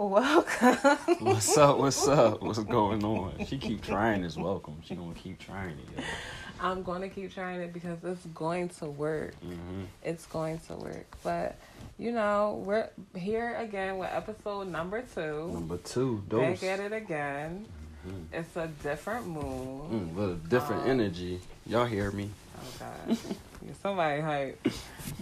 Welcome. What's up? What's up? What's going on? She keep trying this welcome. She gonna keep trying it. Yo. I'm going to keep trying it because it's going to work. Mm-hmm. It's going to work. But, you know, we're here again with episode number two. Number two, Back dose. at it again. Mhm. It's a different moon. Mm, with a different Um, energy. Y'all hear me? Oh, God. Somebody hype.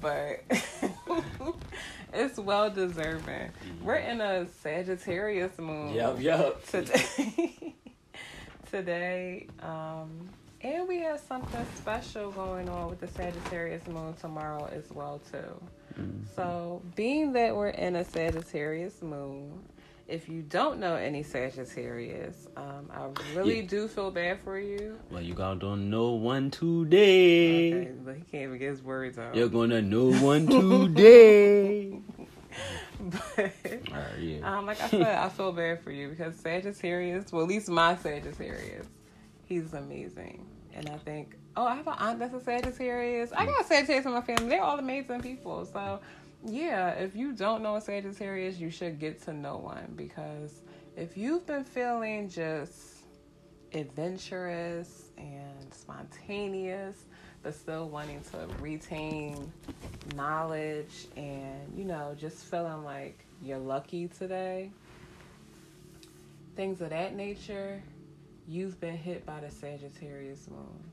But it's well deserving. We're in a Sagittarius moon. yup. today. today, um, and we have something special going on with the Sagittarius moon tomorrow as well too. Mm. So, being that we're in a Sagittarius moon, if you don't know any Sagittarius, um, I really Yeah. do feel bad for you. Well, you gonna don't know one today. Okay, but he can't even get his words out. You're gonna know one today. But, Alright, yeah. um, like I said, I feel bad for you because Sagittarius, well, at least my Sagittarius, he's amazing. And I think, oh, I have an aunt that's a Sagittarius. I got Sagittarius in my family. They're all amazing people. So, yeah, if you don't know a Sagittarius, you should get to know one because if you've been feeling just adventurous and spontaneous, but still wanting to retain knowledge and, you know, just feeling like you're lucky today, things of that nature, you've been hit by the Sagittarius moon.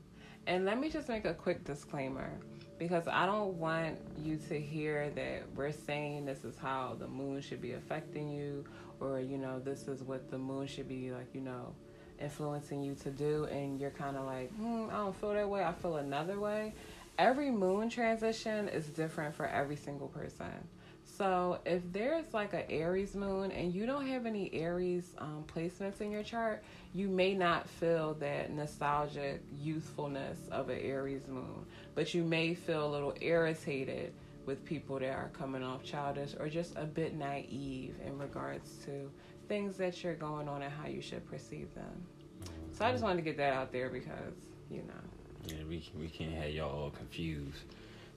And let me just make a quick disclaimer because I don't want you to hear that we're saying this is how the moon should be affecting you or, you know, this is what the moon should be like, you know, influencing you to do. And you're kind of like, hmm, I don't feel that way. I feel another way. Every moon transition is different for every single person. So if there's like an Aries moon and you don't have any Aries um, placements in your chart, you may not feel that nostalgic youthfulness of an Aries moon, but you may feel a little irritated with people that are coming off childish or just a bit naive in regards to things that you're going on and how you should perceive them. So I just wanted to get that out there because, you know, Yeah, we we can't have y'all all confused,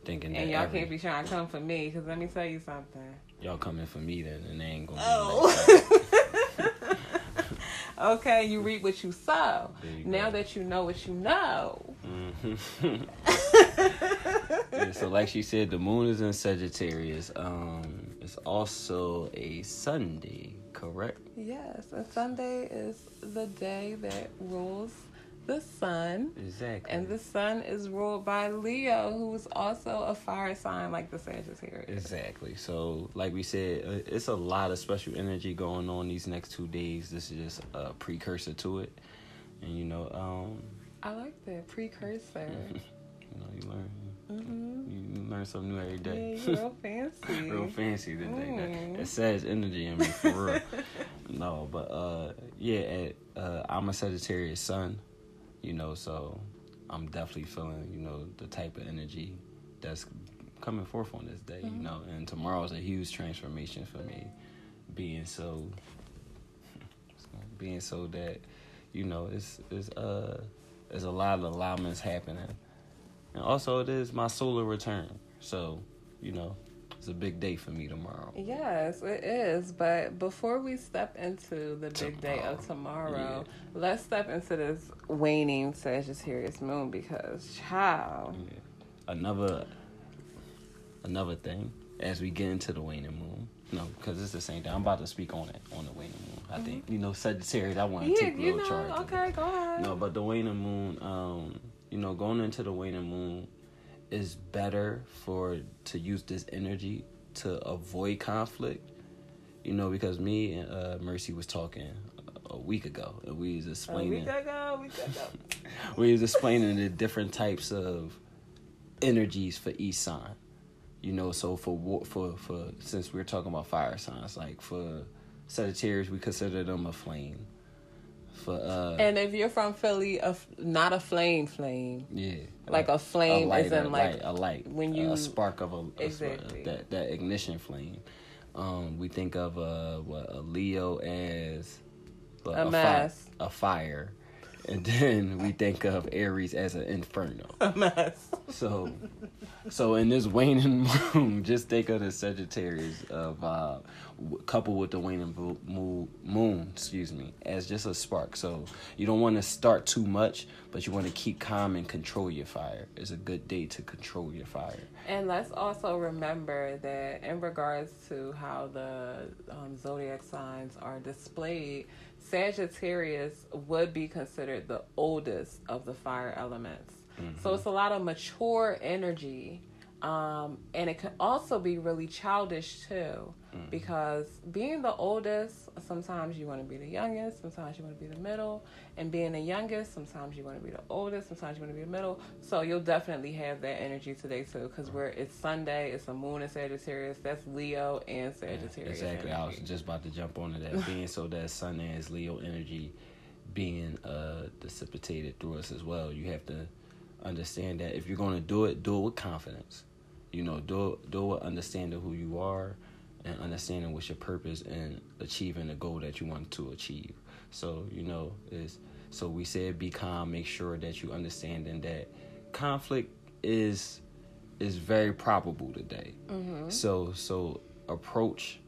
thinking and that y'all every- can't be trying to come for me because let me tell you something. y'all coming for me then, and they ain't gonna. Oh. okay, you reap what you sow. You Now go. that you know what you know. Mhm. yeah, so like she said, the moon is in Sagittarius. Um, it's also a Sunday, correct? Yes, and Sunday is the day that rules the sun. Exactly. And the sun is ruled by Leo, who is also a fire sign like the Sagittarius. Exactly. So, like we said, uh, it's a lot of special energy going on these next two days. This is just a precursor to it, and you know, um, I like that precursor. you know, you learn, hmm you learn something new every day. Yeah, real fancy. real fancy today. Mm. That, that says energy in me for real. no, but uh, yeah, at, uh, I'm a Sagittarius sun, you know, so I'm definitely feeling, you know, the type of energy that's coming forth on this day, Mhm. you know, and tomorrow's a huge transformation for me, being so, being so that, you know, it's it's uh, there's a lot of alignments happening, and also it is my solar return, so you know, it's a big day for me tomorrow. Yes, it is. But before we step into the big day of tomorrow, let's step into this waning Sagittarius moon because, child, Yeah. Another another thing as we get into the waning moon. No, because it's the same thing. I'm about to speak on it on the waning moon. I think you know Sagittarius. I want to yeah, take a you little know, charge. okay, go ahead. No, but the waning moon. Um, you know, going into the waning moon is better for to use this energy to avoid conflict. You know, because me and uh, Mercy was talking a week ago, and we was a explaining week ago, a week ago. we was explaining the different types of energies for each sign. You know, so for for for since we're talking about fire signs, like for Sagittarius, we consider them a flame. For uh, And if you're from Philly, a f- not a flame flame, yeah, like a flame light, is in a like light, a light when you a spark of a, a spark- Exactly. that that ignition flame. Um, we think of uh what a Leo as A fi- mass. a fire, and then we think of Aries as an inferno. A mess. So, so in this waning moon, just think of the Sagittarius of uh, coupled with the waning moon, moon, excuse me, as just a spark. So you don't want to start too much, but you want to keep calm and control your fire. It's a good day to control your fire. And let's also remember that in regards to how the um, zodiac signs are displayed, Sagittarius would be considered the oldest of the fire elements. So it's a lot of mature energy. Um, and it can also be really childish too, because being the oldest, sometimes you want to be the youngest, sometimes you want to be the middle, and being the youngest, sometimes you want to be the oldest, sometimes you want to be the middle. So you'll definitely have that energy today too, because we're it's Sunday, it's a moon in Sagittarius, that's Leo and Sagittarius. Exactly. I was just about to jump onto that. Being so that Sun is Leo energy being uh dissipated through us as well. You have to understand that if you're gonna do it, do it with confidence. You know, do do with understanding who you are and understanding what's your purpose and achieving the goal that you want to achieve. So, you know, is so we said be calm, make sure that you understanding that conflict is is very probable today. Mm-hmm. So so approach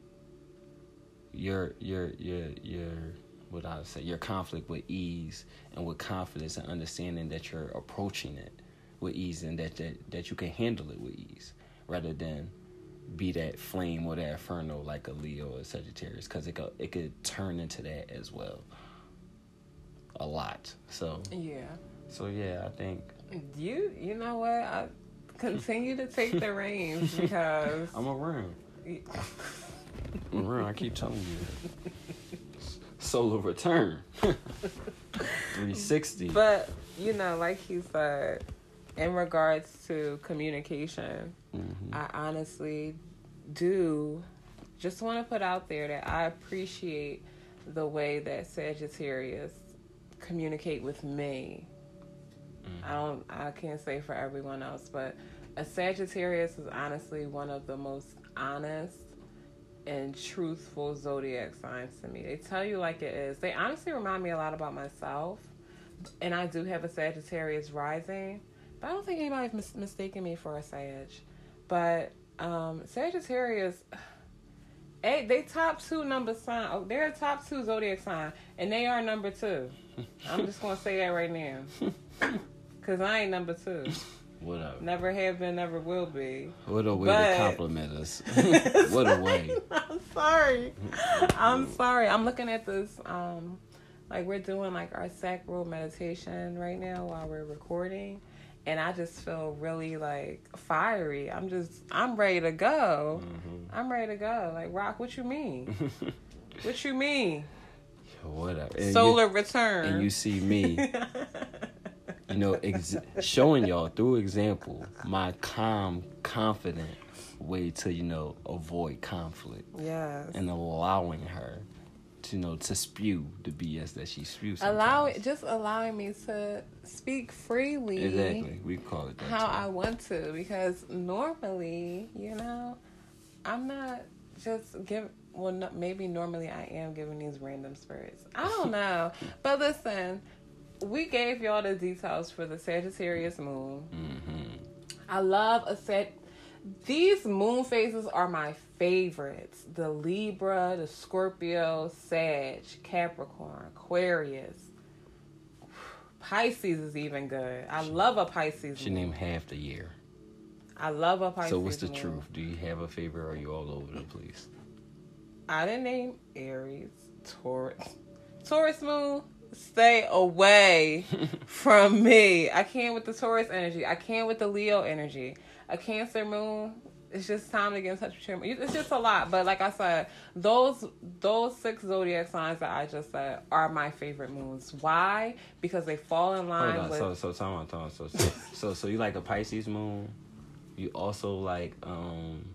your your your your what I would say your conflict with ease and with confidence and understanding that you're approaching it with ease and that that, that you can handle it with ease rather than be that flame or that inferno like a Leo or Sagittarius because it could it could turn into that as well a lot. So Yeah. so yeah I think You you know what? I continue to take the reins because I'm around I'm around I keep telling you solar return. 360 But you know, like he said, in regards to communication, Mhm. I honestly do just want to put out there that I appreciate the way that Sagittarius communicate with me. I don't I can't say for everyone else, but a Sagittarius is honestly one of the most honest and truthful zodiac signs to me. They tell you like it is. They honestly remind me a lot about myself. And I do have a Sagittarius rising, but I don't think anybody's mis- mistaken me for a Sag. But um, Sagittarius, hey, they top two number sign. Oh, they're a top two zodiac sign, and they are number two. I'm just gonna say that right now, cause I ain't number two. what up Never have been, never will be. what a way But- to compliment us what a way I'm sorry. I'm sorry. I'm looking at this. Um, like we're doing like our sacral meditation right now while we're recording, and I just feel really like fiery. I'm just, I'm ready to go. Mm-hmm. I'm ready to go. Like Rock, what you mean? what you mean? whatever and Solar you, return. and you see me you know ex- showing y'all through example my calm confident way to you know avoid conflict yes. and allowing her to you know to spew the BS that she spews. Allow sometimes. just allowing me to speak freely. Exactly, we call it that. how too. I want to because normally, you know, I'm not just give. Well, no, maybe normally I am giving these random spirits. I don't know, but listen, we gave y'all the details for the Sagittarius moon. Mhm. I love a set. These moon phases are my favorites. The Libra, the Scorpio, Sag, Capricorn, Aquarius. Pisces is even good. I love a Pisces. She named half the year. I love a Pisces. so what's the moon. truth? Do you have a favorite or are you all over the place? I didn't name Aries, Taurus. Taurus moon, stay away from me. I can't with the Taurus energy. I can't with the Leo energy. A Cancer moon, it's just time to get in touch with your moon. It's just a lot. But like I said, those those six zodiac signs that I just said are my favorite moons. Why? Because they fall in line Hold on, with so so time on time. So so, so so you like a Pisces moon. You also like um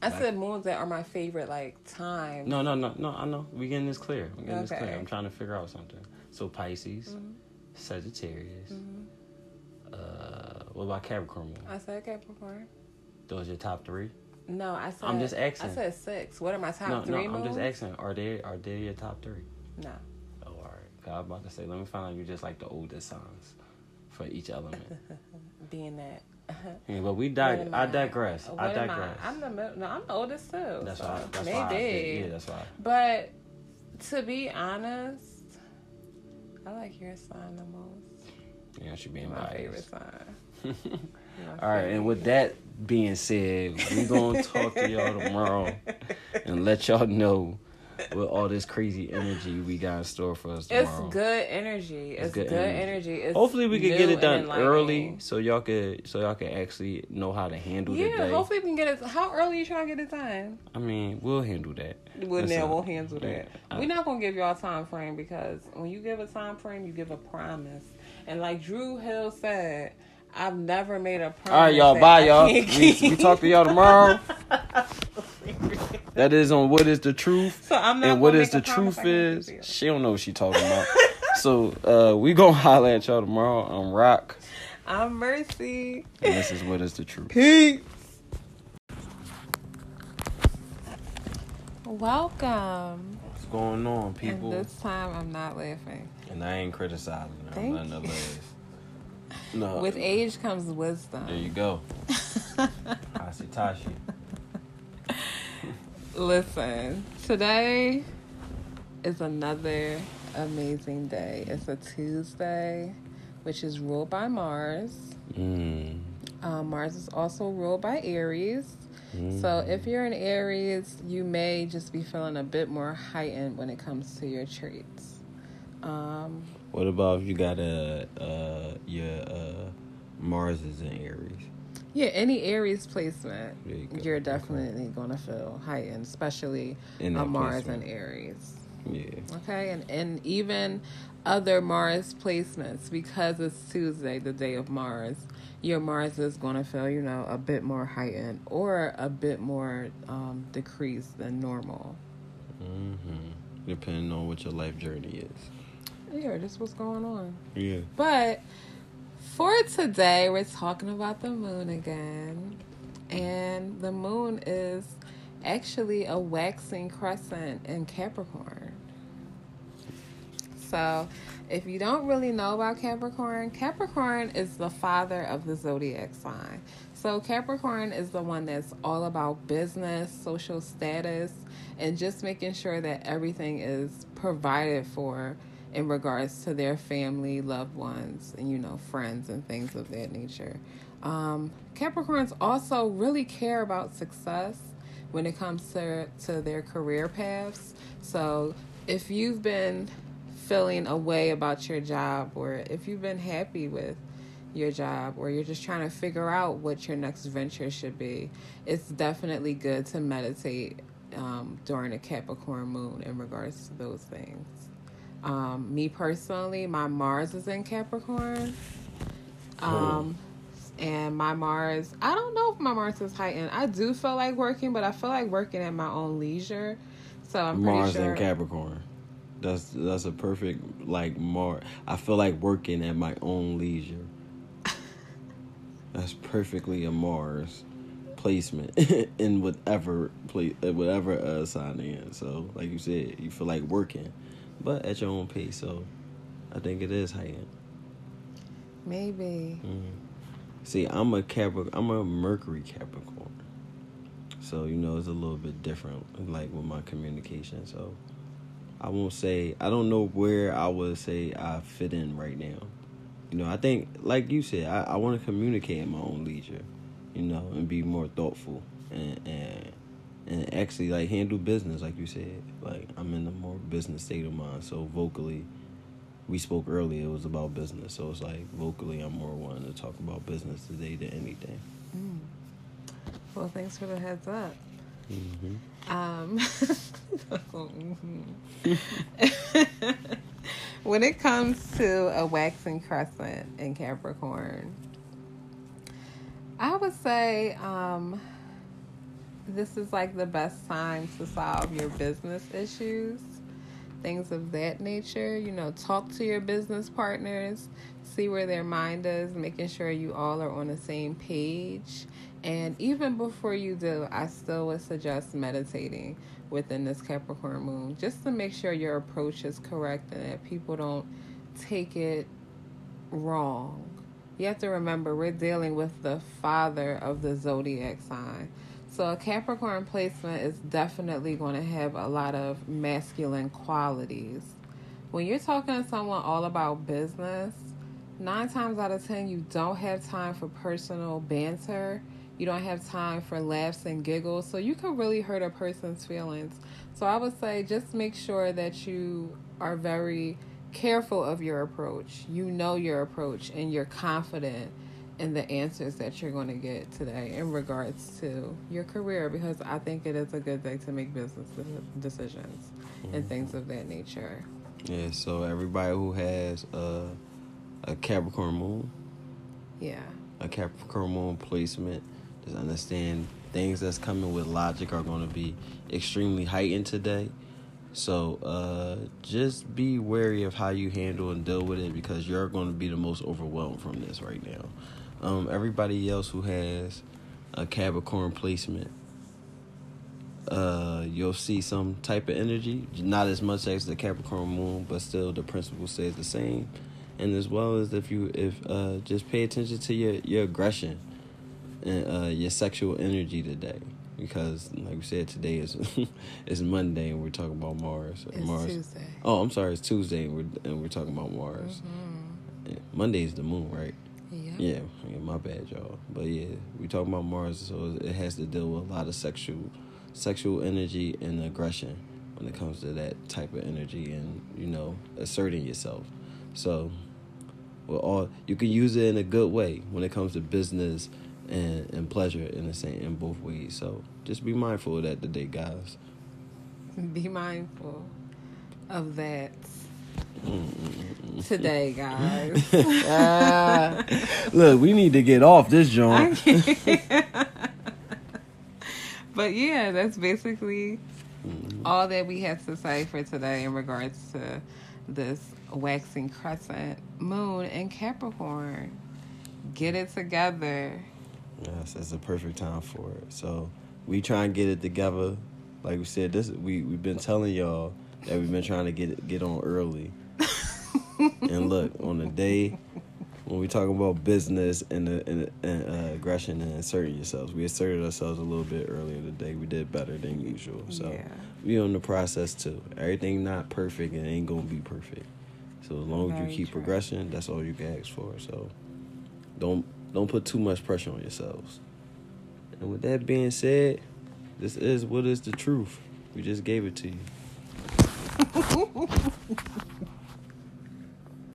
I said moons that are my favorite like time. no no no no I know we getting this clear. We getting this Okay. clear. I'm trying to figure out something. So Pisces, Sagittarius. Uh, what about Capricorn moon? I said Capricorn. Those are your top three? No, I said. I'm just asking. I said six. What are my top no three no. I'm just asking. Are they are they your top three? No. Oh all right. I'm about to say, let me find out you just like the oldest signs for each element. Being that. yeah, but we dig- am I digress. I am digress. I'm the middle. No, I'm the oldest too. That's so why. That's maybe. why. I yeah, that's why. But to be honest, I like your sign the most. Yeah, she being My favorite biased. sign. My All right, and with that being said, we gonna talk to y'all tomorrow and let y'all know what all this crazy energy we got in store for us It's good energy. It's, good, energy. It's Hopefully, we can get it done early so y'all could so y'all can actually know how to handle the Yeah, day. hopefully we can get it. How early you trying to get it done? I mean, we'll handle that. Well, Listen, now we'll handle that. I, We're not gonna give y'all a time frame because when you give a time frame, you give a promise. And like Drew Hill said, I've never made a promise. All right, y'all. Bye, y'all. We, we talk to y'all tomorrow. That is on what is the truth. So I'm not and what gonna the truth is she don't know what she talking about. so uh we gonna holler at y'all tomorrow. I'm Rock, I'm Mercy. and this is what is the truth. Peace. Welcome. What's going on, people? And this time I'm not laughing. And I ain't criticizing. her. I'm Thank letting her you. laugh. No. With age comes wisdom. There you go. Tashi Tashi. Listen, today is another amazing day. It's a Tuesday, which is ruled by Mars. Mm. Um, Mars is also ruled by Aries. So if you're in Aries, you may just be feeling a bit more heightened when it comes to your traits. Um, What about if you got a uh your uh Mars is in Aries? yeah, any Aries placement, you go. you're Okay. definitely going to feel heightened, especially In a Mars placement. and Aries. Yeah. Okay, and, and even other Mars placements, because it's Tuesday, the day of Mars, your Mars is going to feel, you know, a bit more heightened or a bit more um, decreased than normal. Mm-hmm. Depending on what your life journey is. Yeah, just what's going on. Yeah. But for today, we're talking about the moon again. And the moon is actually a waxing crescent in Capricorn. So, if you don't really know about Capricorn, Capricorn is the father of the zodiac sign. So, Capricorn is the one that's all about business, social status, and just making sure that everything is provided for in regards to their family, loved ones, and you know, friends and things of that nature. Um, Capricorns also really care about success when it comes to to their career paths. So if you've been feeling a way about your job, or if you've been happy with your job, or you're just trying to figure out what your next venture should be, it's definitely good to meditate um, during a Capricorn moon in regards to those things. Um, me personally, my Mars is in Capricorn. Um, and my Mars, I don't know if my Mars is heightened. I do feel like working, but I feel like working at my own leisure. So I'm pretty Mars sure. and Capricorn. That's that's a perfect like Mars. I feel like working at my own leisure. That's perfectly a Mars placement in whatever place, whatever uh, sign in. So, like you said, you feel like working, but at your own pace. So, I think it is heightened. Maybe. Mm-hmm. See, I'm a Capricorn. I'm a Mercury Capricorn. So you know, it's a little bit different, like with my communication. So I won't say I don't know where I would say I fit in right now. You know, I think, like you said, I, I want to communicate at my own leisure. You know, and be more thoughtful and and and actually like handle business, like you said. Like I'm in a more business state of mind. So vocally, we spoke earlier. It was about business. So it's like vocally, I'm more wanting to talk about business today than anything. Well, thanks for the heads up. Mm-hmm. Um, when it comes to a waxing crescent in Capricorn, I would say um, this is like the best time to solve your business issues things of that nature. You know, talk to your business partners, see where their mind is, making sure you all are on the same page. And even before you do, I still would suggest meditating within this Capricorn moon just to make sure your approach is correct and that people don't take it wrong. You have to remember we're dealing with the father of the zodiac sign. So a Capricorn placement is definitely going to have a lot of masculine qualities. When you're talking to someone all about business, nine times out of ten, you don't have time for personal banter. You don't have time for laughs and giggles. So you can really hurt a person's feelings. So I would say just make sure that you are very careful of your approach. You know your approach and you're confident in the answers that you're going to get today in regards to your career because I think it is a good day to make business decisions mm-hmm. and things of that nature. Yeah, so everybody who has a, a Capricorn moon, yeah, a Capricorn moon placement, just understand things that's coming with logic are going to be extremely heightened today. So uh, just be wary of how you handle and deal with it because you're going to be the most overwhelmed from this right now. Um, everybody else who has a Capricorn placement, uh, you'll see some type of energy, not as much as the Capricorn moon, but still the principle stays the same. And as well as if you if uh, just pay attention to your your aggression and uh, your sexual energy today because, like we said, today is it's Monday and we're talking about Mars. It's Mars. Tuesday. Oh, I'm sorry, it's Tuesday and we're and we're talking about Mars. Mm-hmm. Yeah, Monday is the moon, right? Yeah. yeah. My bad, y'all. But yeah, we talking about Mars, so it has to deal with a lot of sexual, sexual energy and aggression when it comes to that type of energy and you know asserting yourself. So, well, all you can use it in a good way when it comes to business and, and pleasure in the same in both ways. So just be mindful of that today, guys. Be mindful of that. Today, guys. uh, look, we need to get off this joint. but yeah, that's basically mm-hmm. all that we have to say for today in regards to this waxing crescent moon in Capricorn. Get it together. Yes, it's a perfect time for it. So we try and get it together. Like we said, this we we've been telling y'all that we've been trying to get it, get on early. And look, on the day when we talk about business and, and, and uh, aggression and asserting yourselves, we asserted ourselves a little bit earlier today. We did better than usual. So yeah. we on the process too. Everything not perfect and ain't gonna be perfect. So as long Very as you keep true. progressing, that's all you can ask for. So don't don't put too much pressure on yourselves. And with that being said, this is what is the truth. We just gave it to you.